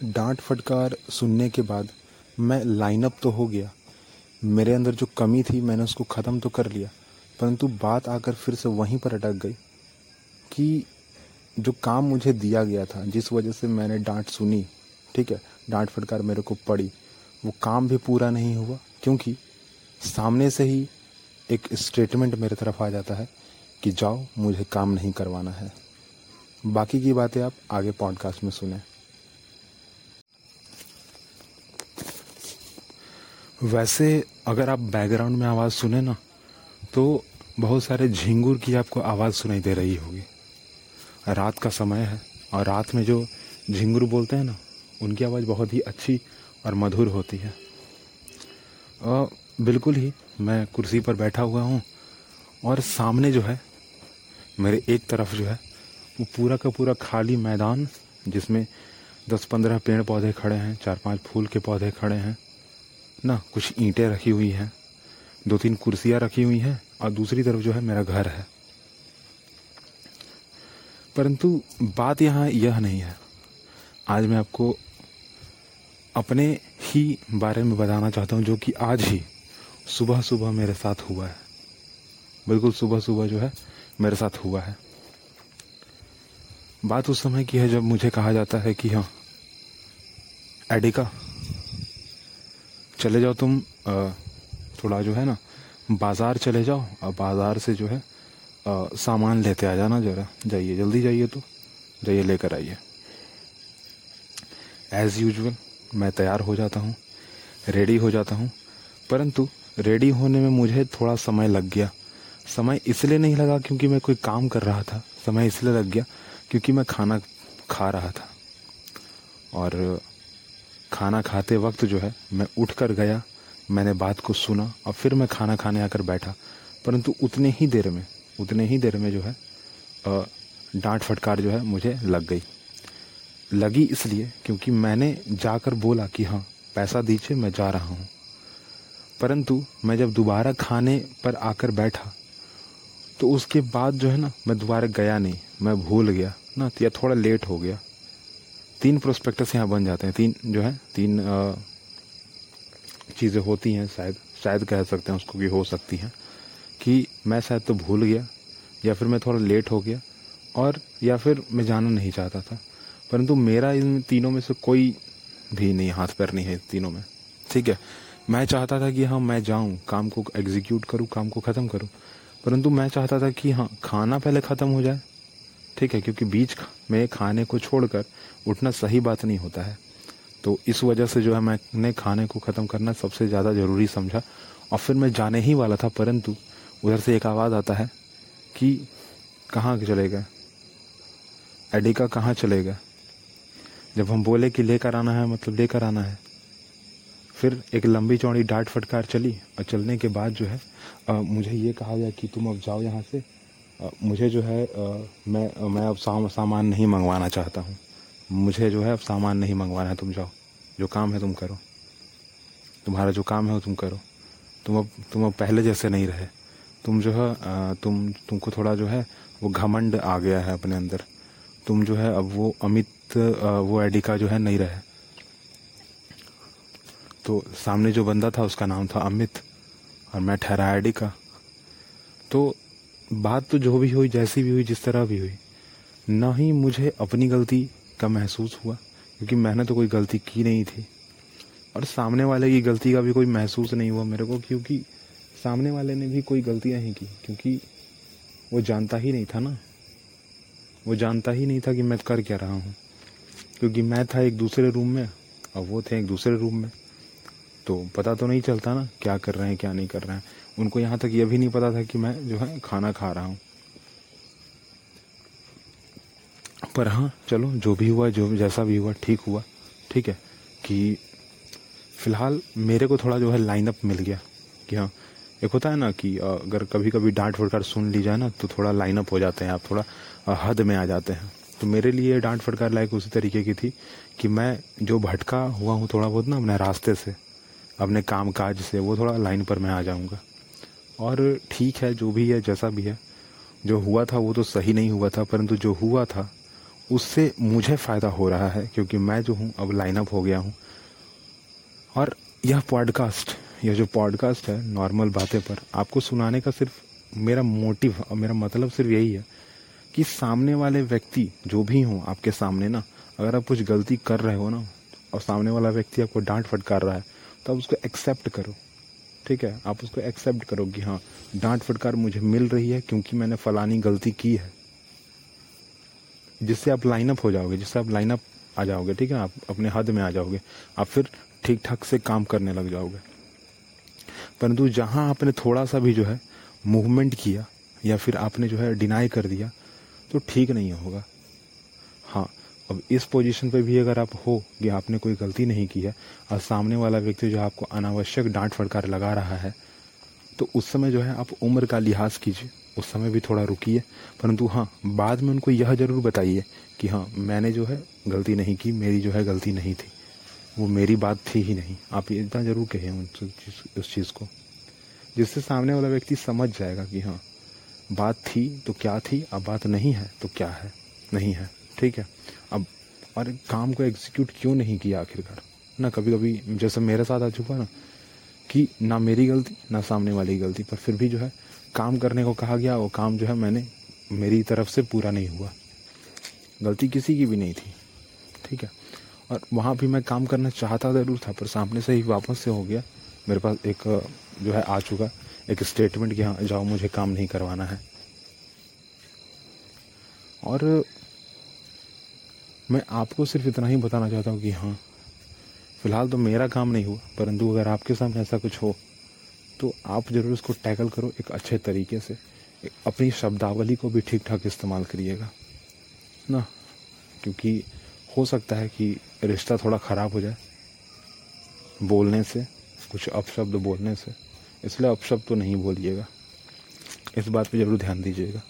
डांट फटकार सुनने के बाद मैं लाइनअप तो हो गया। मेरे अंदर जो कमी थी, मैंने उसको ख़त्म तो कर लिया, परंतु बात आकर फिर से वहीं पर अटक गई कि जो काम मुझे दिया गया था, जिस वजह से मैंने डांट सुनी, ठीक है, डांट फटकार मेरे को पड़ी, वो काम भी पूरा नहीं हुआ, क्योंकि सामने से ही एक स्टेटमेंट मेरे तरफ़ आ जाता है कि जाओ, मुझे काम नहीं करवाना है। बाकी की बातें आप आगे पॉडकास्ट में सुने। वैसे अगर आप बैकग्राउंड में आवाज़ सुने ना तो बहुत सारे झिंगुर की आपको आवाज़ सुनाई दे रही होगी। रात का समय है और रात में जो झिंगुर बोलते हैं ना उनकी आवाज़ बहुत ही अच्छी और मधुर होती है। आ, बिल्कुल ही मैं कुर्सी पर बैठा हुआ हूँ और सामने जो है मेरे एक तरफ़ जो है वो पूरा का पूरा खाली मैदान जिसमें दस पंद्रह पेड़ पौधे खड़े हैं चार पाँच फूल के पौधे खड़े हैं ना, कुछ ईंटें रखी हुई हैं दो तीन कुर्सियाँ रखी हुई हैं, और दूसरी तरफ़ जो है मेरा घर है। परंतु बात यहाँ यह नहीं है। आज मैं आपको अपने ही बारे में बताना चाहता हूँ, जो कि आज ही सुबह सुबह मेरे साथ हुआ है। बिल्कुल सुबह सुबह जो है मेरे साथ हुआ है। बात उस समय की है जब मुझे कहा जाता है कि हाँ एडिका चले जाओ तुम थोड़ा जो है ना, बाज़ार चले जाओ और बाज़ार से जो है सामान लेते आ जाना ज़रा। जाइए, जल्दी जाइए तो जाइए लेकर आइए। एज़ यूजल मैं तैयार हो जाता हूँ रेडी हो जाता हूँ, परंतु रेडी होने में मुझे थोड़ा समय लग गया। समय इसलिए नहीं लगा क्योंकि मैं कोई काम कर रहा था। समय इसलिए लग गया क्योंकि मैं खाना खा रहा था। और खाना खाते वक्त जो है, मैं उठ कर गया, मैंने बात को सुना और फिर मैं खाना खाने आकर बैठा। परंतु उतने ही देर में, उतने ही देर में जो है डांट फटकार जो है मुझे लग गई। लगी इसलिए क्योंकि मैंने जाकर बोला कि हाँ पैसा दीजिए, मैं जा रहा हूँ। परंतु मैं जब दोबारा खाने पर आकर बैठा तो उसके बाद जो है ना, मैं दोबारा गया नहीं, मैं भूल गया। ना, या थोड़ा लेट हो गया। तीन प्रोस्पेक्टस यहाँ बन जाते हैं। तीन जो है, तीन चीज़ें होती हैं, शायद शायद कह सकते हैं उसको कि हो सकती हैं, कि मैं शायद तो भूल गया, या फिर मैं थोड़ा लेट हो गया, और, या फिर मैं जाना नहीं चाहता था। परंतु मेरा इन तीनों में से कोई भी नहीं, हाथ पैर नहीं है तीनों में। ठीक है? मैं चाहता था कि हाँ मैं जाऊँ, काम को एग्जीक्यूट करूँ, काम को ख़त्म करूँ, परंतु मैं चाहता था कि हाँ खाना पहले ख़त्म हो जाए ठीक है क्योंकि बीच में खाने को छोड़कर उठना सही बात नहीं होता है। तो इस वजह से जो है मैंने खाने को ख़त्म करना सबसे ज़्यादा ज़रूरी समझा। और फिर मैं जाने ही वाला था परंतु उधर से एक आवाज़ आता है कि कहाँ चले गए? एडी का कहाँ चले गए? जब हम बोले कि लेकर आना है मतलब लेकर आना है। फिर एक लंबी चौड़ी डांट फटकार चली और चलने के बाद जो है आ, मुझे ये कहा गया कि तुम अब जाओ यहाँ से। मुझे जो है मैं मैं अब साम, सामान नहीं मंगवाना चाहता हूँ। मुझे जो है अब सामान नहीं मंगवाना है तुम जाओ। जो काम है तुम करो। तुम्हारा जो काम है वो तुम करो। तुम अब तुम अब पहले जैसे नहीं रहे। तुम जो है तुम तुमको थोड़ा जो है वो घमंड आ गया है अपने अंदर। तुम जो है अब वो अमित वो एडी का जो है नहीं रहे। तो सामने जो बंदा था उसका नाम था अमित और मैं ठहरा एडी का तो बात तो जो भी हुई, जैसी भी हुई, जिस तरह भी हुई, ना ही मुझे अपनी गलती का महसूस हुआ, क्योंकि मैंने तो कोई गलती की नहीं थी। और सामने वाले की गलती का भी कोई महसूस नहीं हुआ मेरे को, क्योंकि सामने वाले ने भी कोई गलतियाँ नहीं की, क्योंकि वो जानता ही नहीं था ना। वो जानता ही नहीं था कि मैं कर क्या रहा हूँ, क्योंकि मैं था एक दूसरे रूम में, और वो थे एक दूसरे रूम में। तो पता तो नहीं चलता ना, क्या कर रहे हैं, क्या नहीं कर रहे हैं। उनको यहाँ तक यह भी नहीं पता था कि मैं जो है खाना खा रहा हूँ। पर हाँ चलो, जो भी हुआ, जो जैसा भी हुआ, ठीक हुआ। ठीक है कि फ़िलहाल मेरे को थोड़ा जो है लाइनअप मिल गया कि हाँ एक होता है ना कि अगर कभी कभी डांट फटकार सुन ली जाए ना तो थोड़ा लाइनअप हो जाते हैं, आप थोड़ा हद में आ जाते हैं। तो मेरे लिए डांट फटकार लाइक उसी तरीके की थी कि मैं जो भटका हुआ हूँ थोड़ा बहुत ना, अपने रास्ते से अपने काम काज से, वो थोड़ा लाइन पर मैं आ जाऊँगा। और ठीक है, जो भी है, जैसा भी है। जो हुआ था, वो तो सही नहीं हुआ था, परंतु जो हुआ था, उससे मुझे फ़ायदा हो रहा है, क्योंकि मैं जो हूँ, अब लाइनअप हो गया हूँ। और यह पॉडकास्ट यह जो पॉडकास्ट है नॉर्मल बातें पर, आपको सुनाने का सिर्फ़ मेरा मोटिव और मेरा मतलब सिर्फ़ यही है कि सामने वाले व्यक्ति, जो भी हों आपके सामने ना, अगर आप कुछ गलती कर रहे हो ना, और सामने वाला व्यक्ति आपको डांट फटकार रहा है तो आप उसको एक्सेप्ट करो। ठीक है? आप उसको एक्सेप्ट करो कि हाँ डांट फटकार मुझे मिल रही है क्योंकि मैंने फलानी गलती की है। जिससे आप लाइनअप हो जाओगे, जिससे आप लाइनअप आ जाओगे, ठीक है आप अपने हद में आ जाओगे। आप फिर ठीक ठाक से काम करने लग जाओगे। परंतु जहाँ आपने थोड़ा सा भी जो है मूवमेंट किया या फिर आपने जो है डिनाई कर दिया तो ठीक नहीं होगा। हाँ अब इस पोजीशन पे भी अगर आप हो कि आपने कोई गलती नहीं की है, और सामने वाला व्यक्ति जो आपको अनावश्यक डांट फटकार लगा रहा है तो उस समय जो है आप उम्र का लिहाज कीजिए। उस समय भी थोड़ा रुकिए। परंतु हाँ बाद में उनको यह ज़रूर बताइए कि हाँ मैंने जो है गलती नहीं की, मेरी जो है गलती नहीं थी। वो मेरी बात थी ही नहीं। आप इतना ज़रूर कहें उन उस चीज़ को। जिससे सामने वाला व्यक्ति समझ जाएगा कि हाँ बात थी तो क्या थी, अब बात नहीं है तो क्या है? नहीं है। ठीक है? अब, और काम को एग्जीक्यूट क्यों नहीं किया आखिरकार? ना कभी कभी जैसे मेरे साथ आ चुका ना, कि ना मेरी गलती, ना सामने वाली गलती, पर फिर भी जो है, काम करने को कहा गया वो काम जो है मैंने मेरी तरफ़ से पूरा नहीं हुआ। गलती किसी की भी नहीं थी, ठीक है? और वहाँ भी मैं काम करना चाहता ज़रूर था, पर सामने से ही वापस से हो गया। मेरे पास एक, जो है, आ चुका, एक स्टेटमेंट कि हाँ जाओ, मुझे काम नहीं करवाना है। और मैं आपको सिर्फ़ इतना ही बताना चाहता हूँ कि हाँ फ़िलहाल तो मेरा काम नहीं हुआ, परंतु अगर आपके सामने ऐसा कुछ हो तो आप ज़रूर उसको टैकल करो एक अच्छे तरीके से। अपनी शब्दावली को भी ठीक ठाक इस्तेमाल करिएगा। ना, क्योंकि हो सकता है कि रिश्ता थोड़ा ख़राब हो जाए, बोलने से, कुछ अपशब्द बोलने से, इसलिए अपशब्द तो नहीं बोलिएगा। इस बात पे ज़रूर ध्यान दीजिएगा।